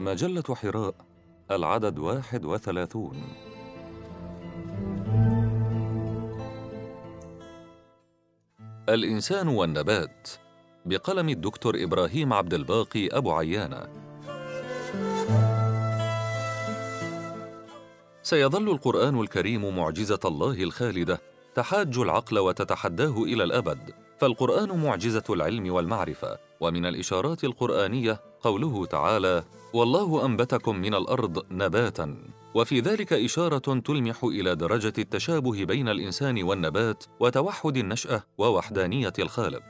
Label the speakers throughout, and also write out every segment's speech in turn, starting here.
Speaker 1: مجلة حراء العدد واحد وثلاثون. الإنسان والنبات بقلم الدكتور إبراهيم عبد الباقي أبو عيانة. سيظل القرآن الكريم معجزة الله الخالدة تحاج العقل وتتحداه إلى الأبد. فالقرآن معجزة العلم والمعرفة ومن الإشارات القرآنية قوله تعالى والله أنبتكم من الأرض نباتا وفي ذلك إشارة تلمح إلى درجة التشابه بين الإنسان والنبات وتوحد النشأة ووحدانية الخالق.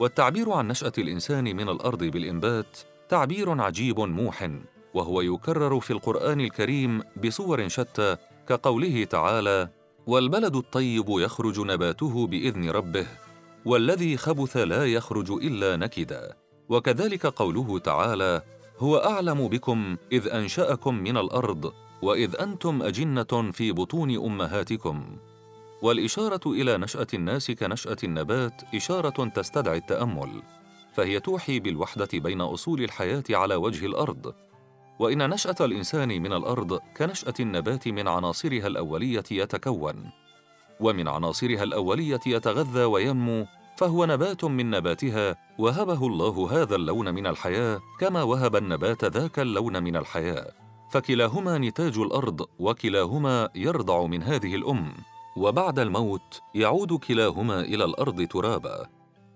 Speaker 1: والتعبير عن نشأة الإنسان من الأرض بالإنبات تعبير عجيب موح وهو يكرر في القرآن الكريم بصور شتى كقوله تعالى والبلد الطيب يخرج نباته بإذن ربه والذي خبث لا يخرج إلا نكدا. وكذلك قوله تعالى هو أعلم بكم إذ أنشأكم من الأرض وإذ أنتم أجنة في بطون أمهاتكم. والإشارة إلى نشأة الناس كنشأة النبات إشارة تستدعي التأمل فهي توحي بالوحدة بين أصول الحياة على وجه الأرض. وإن نشأة الإنسان من الأرض كنشأة النبات من عناصرها الأولية يتكون. ومن عناصرها الأولية يتغذى وينمو فهو نبات من نباتها وهبه الله هذا اللون من الحياة كما وهب النبات ذاك اللون من الحياة. فكلاهما نتاج الأرض وكلاهما يرضع من هذه الأم. وبعد الموت يعود كلاهما إلى الأرض ترابا.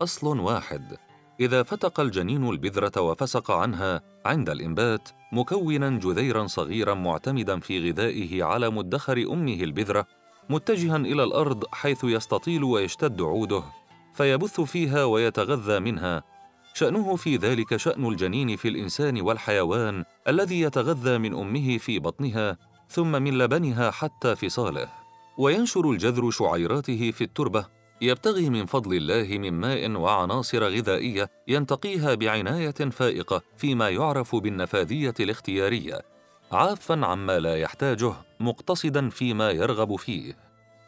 Speaker 1: أصل واحد. إذا فتق الجنين البذرة وفسق عنها عند الإنبات مكونا جذيرا صغيرا معتمدا في غذائه على مدخر أمه البذرة متجها إلى الأرض حيث يستطيل ويشتد عوده فيبث فيها ويتغذى منها. شأنه في ذلك شأن الجنين في الإنسان والحيوان الذي يتغذى من أمه في بطنها ثم من لبنها حتى فصاله. وينشر الجذر شعيراته في التربة. يبتغي من فضل الله من ماء وعناصر غذائية ينتقيها بعناية فائقة فيما يعرف بالنفاذية الاختيارية. عافا عما لا يحتاجه. مقتصدا فيما يرغب فيه.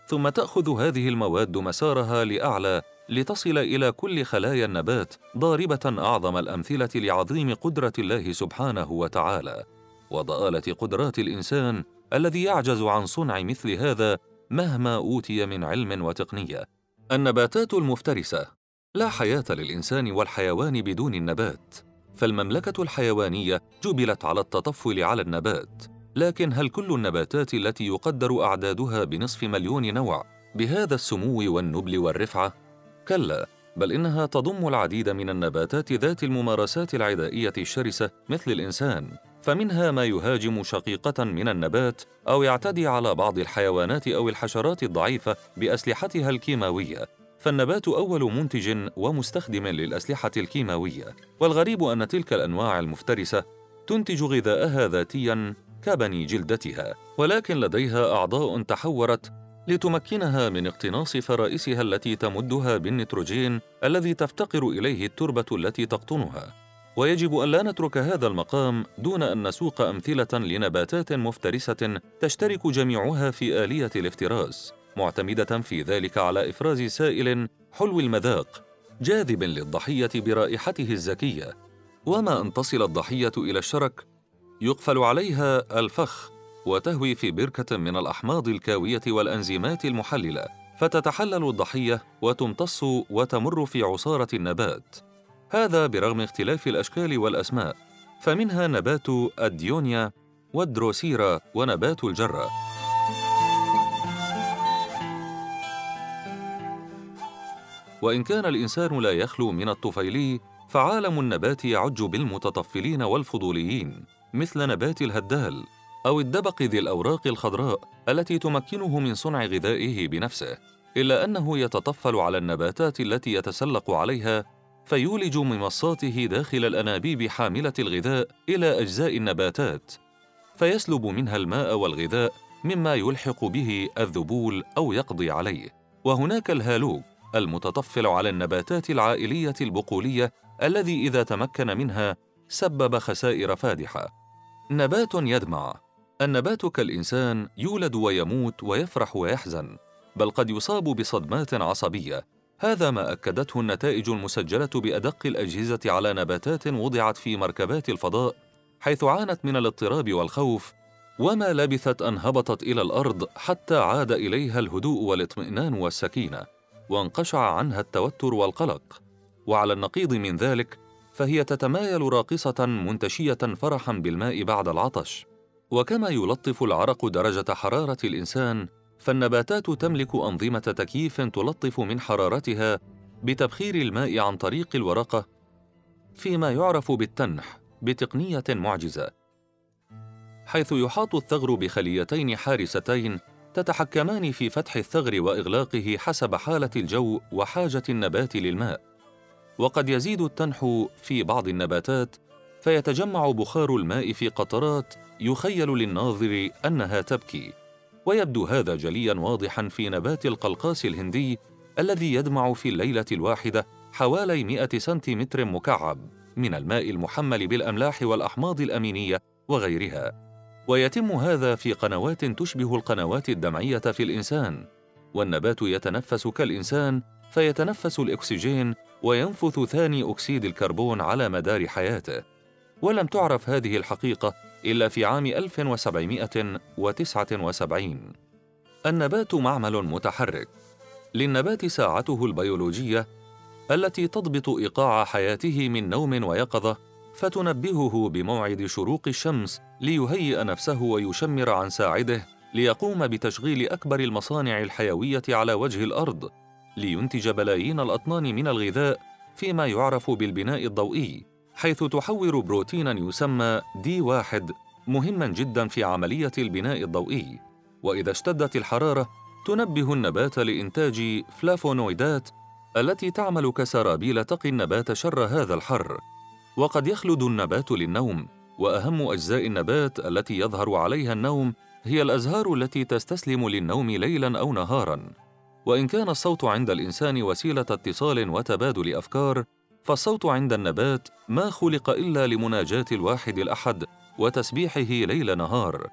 Speaker 1: ثم تأخذ هذه المواد مسارها لأعلى لتصل إلى كل خلايا النبات ضاربة أعظم الأمثلة لعظيم قدرة الله سبحانه وتعالى. وضآلة قدرات الإنسان الذي يعجز عن صنع مثل هذا مهما أوتي من علم وتقنية. النباتات المفترسة. لا حياة للإنسان والحيوان بدون النبات. فالمملكة الحيوانية جبلت على التطفل على النبات. لكن هل كل النباتات التي يقدر أعدادها بنصف مليون نوع بهذا السمو والنبل والرفعة؟ كلا بل إنها تضم العديد من النباتات ذات الممارسات العدائية الشرسة مثل الإنسان فمنها ما يهاجم شقيقة من النبات أو يعتدي على بعض الحيوانات أو الحشرات الضعيفة بأسلحتها الكيماوية. فالنبات أول منتج ومستخدم للأسلحة الكيماوية والغريب أن تلك الأنواع المفترسة تنتج غذاءها ذاتيا كبني جلدتها ولكن لديها أعضاء تحورت لتمكنها من اقتناص فرائسها التي تمدها بالنيتروجين الذي تفتقر إليه التربة التي تقطنها. ويجب أن لا نترك هذا المقام دون أن نسوق أمثلة لنباتات مفترسة تشترك جميعها في آلية الافتراس معتمدة في ذلك على إفراز سائل حلو المذاق جاذب للضحية برائحته الزكية. وما أن تصل الضحية إلى الشرك يقفل عليها الفخ وتهوي في بركة من الأحماض الكاوية والأنزيمات المحللة فتتحلل الضحية وتمتص وتمر في عصارة النبات. هذا برغم اختلاف الأشكال والأسماء فمنها نبات الديونيا والدروسيرا ونبات الجرة. وإن كان الإنسان لا يخلو من الطفيلي فعالم النبات يعج بالمتطفلين والفضوليين. مثل نبات الهدال أو الدبق ذي الأوراق الخضراء التي تمكنه من صنع غذائه بنفسه، إلا أنه يتطفل على النباتات التي يتسلق عليها فيولج ممصاته داخل الأنابيب حاملة الغذاء إلى أجزاء النباتات، فيسلب منها الماء والغذاء مما يلحق به الذبول أو يقضي عليه. وهناك الهالوج المتطفل على النباتات العائلية البقولية الذي إذا تمكن منها سبب خسائر فادحة. نبات يدمع. النبات كالإنسان يولد ويموت ويفرح ويحزن بل قد يصاب بصدمات عصبية. هذا ما أكدته النتائج المسجلة بأدق الأجهزة على نباتات وضعت في مركبات الفضاء حيث عانت من الاضطراب والخوف وما لبثت أن هبطت إلى الأرض حتى عاد إليها الهدوء والاطمئنان والسكينة وانقشع عنها التوتر والقلق. وعلى النقيض من ذلك فهي تتمايل راقصة منتشية فرحا بالماء بعد العطش. وكما يلطف العرق درجة حرارة الإنسان فالنباتات تملك أنظمة تكييف تلطف من حرارتها بتبخير الماء عن طريق الورقة فيما يعرف بالتنح بتقنية معجزة. حيث يحاط الثغر بخليتين حارستين تتحكمان في فتح الثغر وإغلاقه حسب حالة الجو وحاجة النبات للماء. وقد يزيد التنح في بعض النباتات فيتجمع بخار الماء في قطرات يخيل للناظر أنها تبكي. ويبدو هذا جليا واضحا في نبات القلقاس الهندي الذي يدمع في الليلة الواحدة حوالي 100 سنتيمتر مكعب من الماء المحمل بالأملاح والأحماض الأمينية وغيرها. ويتم هذا في قنوات تشبه القنوات الدمعية في الإنسان. والنبات يتنفس كالإنسان فيتنفس الأكسجين وينفث ثاني أكسيد الكربون على مدار حياته. ولم تعرف هذه الحقيقة إلا في عام 1779 النبات معمل متحرك. للنبات ساعته البيولوجية التي تضبط إيقاع حياته من نوم ويقظة فتنبهه بموعد شروق الشمس ليهيئ نفسه ويشمر عن ساعده ليقوم بتشغيل أكبر المصانع الحيوية على وجه الأرض. لينتج بلايين الأطنان من الغذاء فيما يعرف بالبناء الضوئي حيث تحور بروتينا يسمى دي واحد مهما جدا في عملية البناء الضوئي. وإذا اشتدت الحرارة تنبه النبات لإنتاج فلافونويدات التي تعمل كسرابيل تقي النبات شر هذا الحر. وقد يخلد النبات للنوم وأهم أجزاء النبات التي يظهر عليها النوم هي الأزهار التي تستسلم للنوم ليلا أو نهارا. وإن كان الصوت عند الإنسان وسيلة اتصال وتبادل أفكار فالصوت عند النبات ما خلق إلا لمناجاة الواحد الأحد وتسبيحه ليل نهار.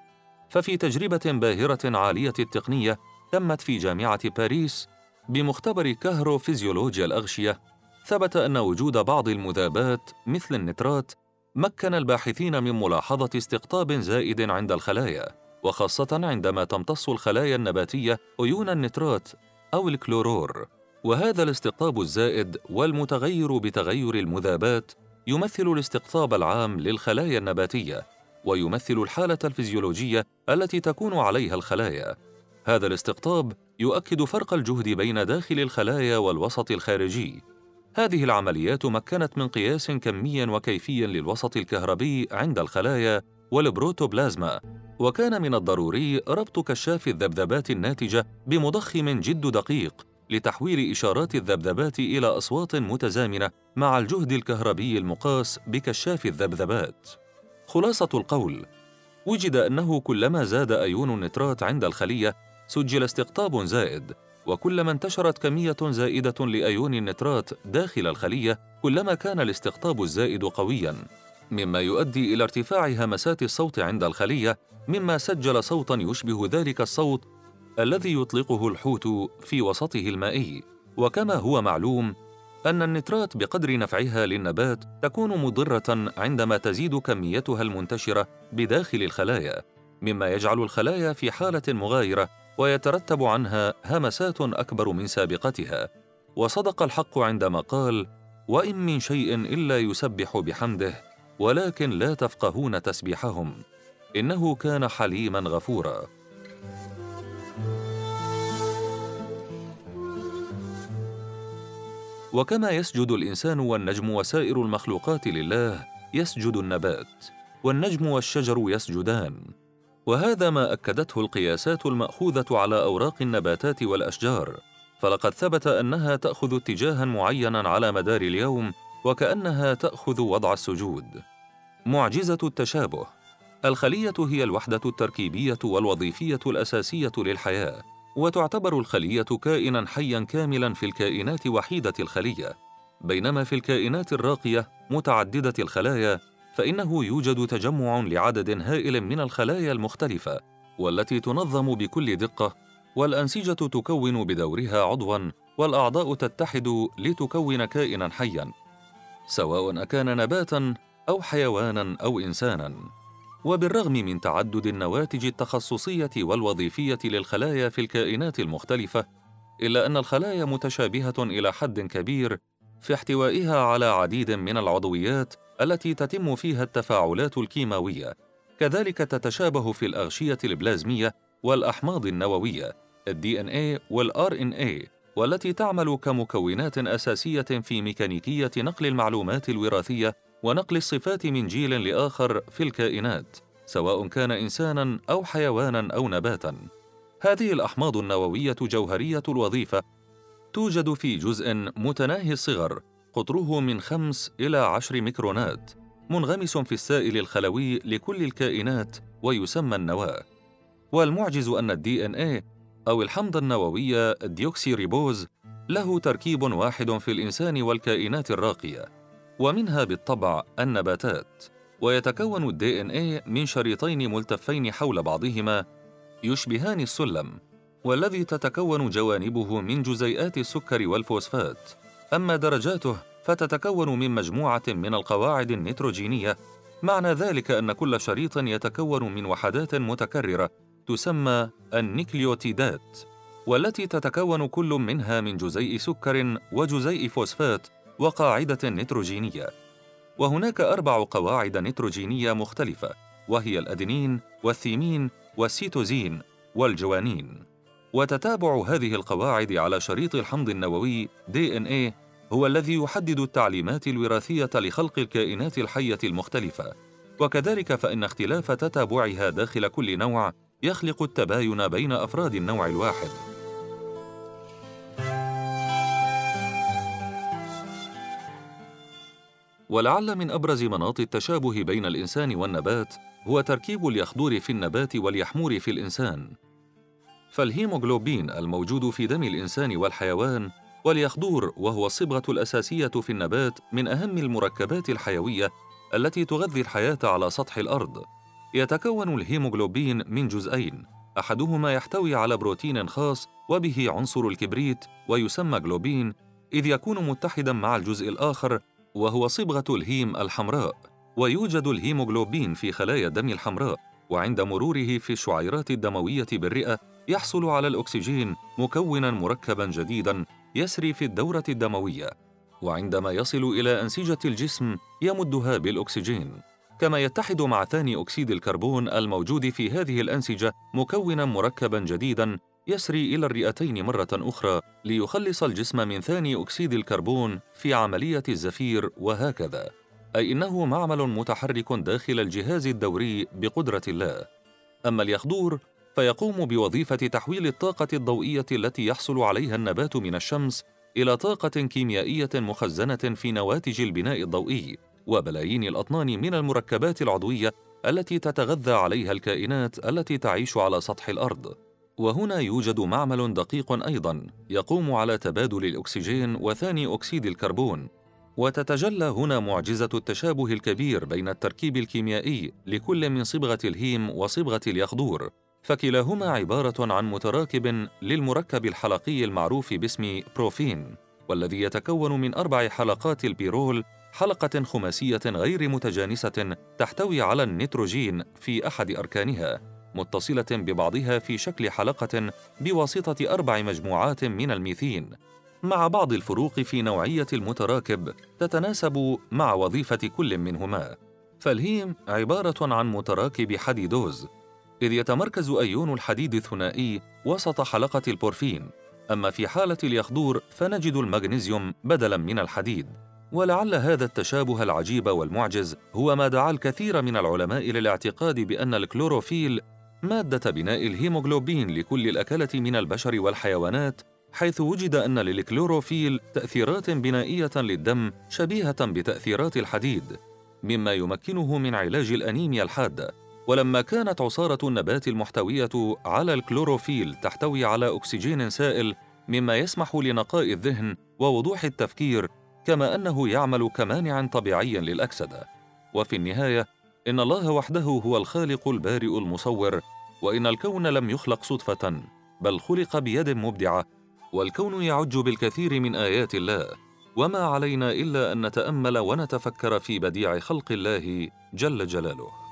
Speaker 1: ففي تجربة باهرة عالية التقنية تمت في جامعة باريس بمختبر كهروفيزيولوجيا الأغشية ثبت أن وجود بعض المذابات مثل النترات مكن الباحثين من ملاحظة استقطاب زائد عند الخلايا وخاصة عندما تمتص الخلايا النباتية عيون النترات أو الكلورور وهذا الاستقطاب الزائد والمتغير بتغير المذابات يمثل الاستقطاب العام للخلايا النباتية ويمثل الحالة الفيزيولوجية التي تكون عليها الخلايا. هذا الاستقطاب يؤكد فرق الجهد بين داخل الخلايا والوسط الخارجي. هذه العمليات مكنت من قياس كمي وكيفي للوسط الكهربي عند الخلايا والبروتوبلازما. وكان من الضروري ربط كشاف الذبذبات الناتجة بمضخم جد دقيق لتحويل إشارات الذبذبات إلى أصوات متزامنة مع الجهد الكهربي المقاس بكشاف الذبذبات. خلاصة القول. وجد أنه كلما زاد أيون النترات عند الخلية سجل استقطاب زائد. وكلما انتشرت كمية زائدة لأيون النترات داخل الخلية كلما كان الاستقطاب الزائد قويا. مما يؤدي إلى ارتفاع همسات الصوت عند الخلية مما سجل صوتا يشبه ذلك الصوت الذي يطلقه الحوت في وسطه المائي. وكما هو معلوم أن النترات بقدر نفعها للنبات تكون مضرة عندما تزيد كميتها المنتشرة بداخل الخلايا مما يجعل الخلايا في حالة مغايرة ويترتب عنها همسات أكبر من سابقتها. وصدق الحق عندما قال وإن من شيء إلا يسبح بحمده ولكن لا تفقهون تسبيحهم. إنه كان حليما غفورا. وكما يسجد الإنسان والنجم وسائر المخلوقات لله يسجد النبات والنجم والشجر يسجدان. وهذا ما أكدته القياسات المأخوذة على أوراق النباتات والأشجار. فلقد ثبت أنها تأخذ اتجاها معينا على مدار اليوم وكأنها تأخذ وضع السجود. معجزة التشابه. الخلية هي الوحدة التركيبية والوظيفية الأساسية للحياة وتعتبر الخلية كائنا حيا كاملا في الكائنات وحيدة الخلية. بينما في الكائنات الراقية متعددة الخلايا فإنه يوجد تجمع لعدد هائل من الخلايا المختلفة والتي تنظم بكل دقة والأنسجة تكون بدورها عضوا والأعضاء تتحد لتكون كائنا حيا. سواء أكان نباتا أو حيوانا أو إنسانا. وبالرغم من تعدد النواتج التخصصية والوظيفية للخلايا في الكائنات المختلفة إلا أن الخلايا متشابهة إلى حد كبير في احتوائها على عديد من العضويات التي تتم فيها التفاعلات الكيماوية. كذلك تتشابه في الأغشية البلازمية والأحماض النووية ال DNA وال RNA والتي تعمل كمكونات أساسية في ميكانيكية نقل المعلومات الوراثية ونقل الصفات من جيل لآخر في الكائنات سواء كان إنساناً أو حيواناً أو نباتاً. هذه الأحماض النووية جوهرية الوظيفة. توجد في جزء متناهي الصغر قطره من خمس إلى عشر ميكرونات منغمس في السائل الخلوي لكل الكائنات ويسمى النواة. والمعجز أن ال DNA أو الحمض النووي الديوكسيريبوز له تركيب واحد في الإنسان والكائنات الراقية ومنها بالطبع النباتات ويتكون الدي إن إيه من شريطين ملتفين حول بعضهما يشبهان السلم والذي تتكون جوانبه من جزيئات السكر والفوسفات. أما درجاته فتتكون من مجموعة من القواعد النيتروجينية معنى ذلك أن كل شريط يتكون من وحدات متكررة تسمى النيكليوتيدات والتي تتكون كل منها من جزيء سكر وجزيء فوسفات وقاعدة نيتروجينية. وهناك أربع قواعد نيتروجينية مختلفة وهي الادينين والثيمين والسيتوزين والجوانين. وتتابع هذه القواعد على شريط الحمض النووي DNA هو الذي يحدد التعليمات الوراثية لخلق الكائنات الحية المختلفة. وكذلك فإن اختلاف تتابعها داخل كل نوع يخلق التباين بين أفراد النوع الواحد. ولعل من أبرز مناط التشابه بين الإنسان والنبات هو تركيب اليخدور في النبات واليحمور في الإنسان. فالهيموغلوبين الموجود في دم الإنسان والحيوان واليخدور وهو الصبغة الأساسية في النبات من أهم المركبات الحيوية التي تغذي الحياة على سطح الأرض. يتكون الهيموغلوبين من جزئين. أحدهما يحتوي على بروتين خاص وبه عنصر الكبريت ويسمى جلوبين إذ يكون متحدا مع الجزء الآخر وهو صبغة الهيم الحمراء. ويوجد الهيموغلوبين في خلايا الدم الحمراء وعند مروره في الشعيرات الدموية بالرئة يحصل على الأكسجين مكونا مركبا جديدا يسري في الدورة الدموية. وعندما يصل إلى أنسجة الجسم يمدها بالأكسجين. كما يتحد مع ثاني أكسيد الكربون الموجود في هذه الأنسجة مكونا مركبا جديدا يسري إلى الرئتين مرة أخرى ليخلص الجسم من ثاني أكسيد الكربون في عملية الزفير وهكذا. أي إنه معمل متحرك داخل الجهاز الدوري بقدرة الله. أما اليخدور فيقوم بوظيفة تحويل الطاقة الضوئية التي يحصل عليها النبات من الشمس إلى طاقة كيميائية مخزنة في نواتج البناء الضوئي. وبلايين الأطنان من المركبات العضوية التي تتغذى عليها الكائنات التي تعيش على سطح الأرض. وهنا يوجد معمل دقيق أيضا يقوم على تبادل الأكسجين وثاني أكسيد الكربون وتتجلى هنا معجزة التشابه الكبير بين التركيب الكيميائي لكل من صبغة الهيم وصبغة اليخدور فكلاهما عبارة عن متراكب للمركب الحلقي المعروف باسم بروفين والذي يتكون من أربع حلقات البيرول حلقة خماسية غير متجانسة تحتوي على النيتروجين في أحد أركانها متصلة ببعضها في شكل حلقة بواسطة أربع مجموعات من الميثين. مع بعض الفروق في نوعية المتراكب تتناسب مع وظيفة كل منهما. فالهيم عبارة عن متراكب حديدوز إذ يتمركز أيون الحديد الثنائي وسط حلقة البورفين. أما في حالة اليخضور فنجد المغنيسيوم بدلاً من الحديد. ولعل هذا التشابه العجيب والمعجز هو ما دعا الكثير من العلماء للاعتقاد بأن الكلوروفيل مادة بناء الهيموغلوبين لكل الأكلة من البشر والحيوانات حيث وجد أن للكلوروفيل تأثيرات بنائية للدم شبيهة بتأثيرات الحديد مما يمكنه من علاج الأنيميا الحادة. ولما كانت عصارة النبات المحتوية على الكلوروفيل تحتوي على أكسجين سائل مما يسمح لنقاء الذهن ووضوح التفكير كما أنه يعمل كمانع طبيعي للأكسدة. وفي النهاية إن الله وحده هو الخالق البارئ المصور وإن الكون لم يخلق صدفة بل خلق بيد مبدعة والكون يعج بالكثير من آيات الله. وما علينا إلا أن نتأمل ونتفكر في بديع خلق الله جل جلاله.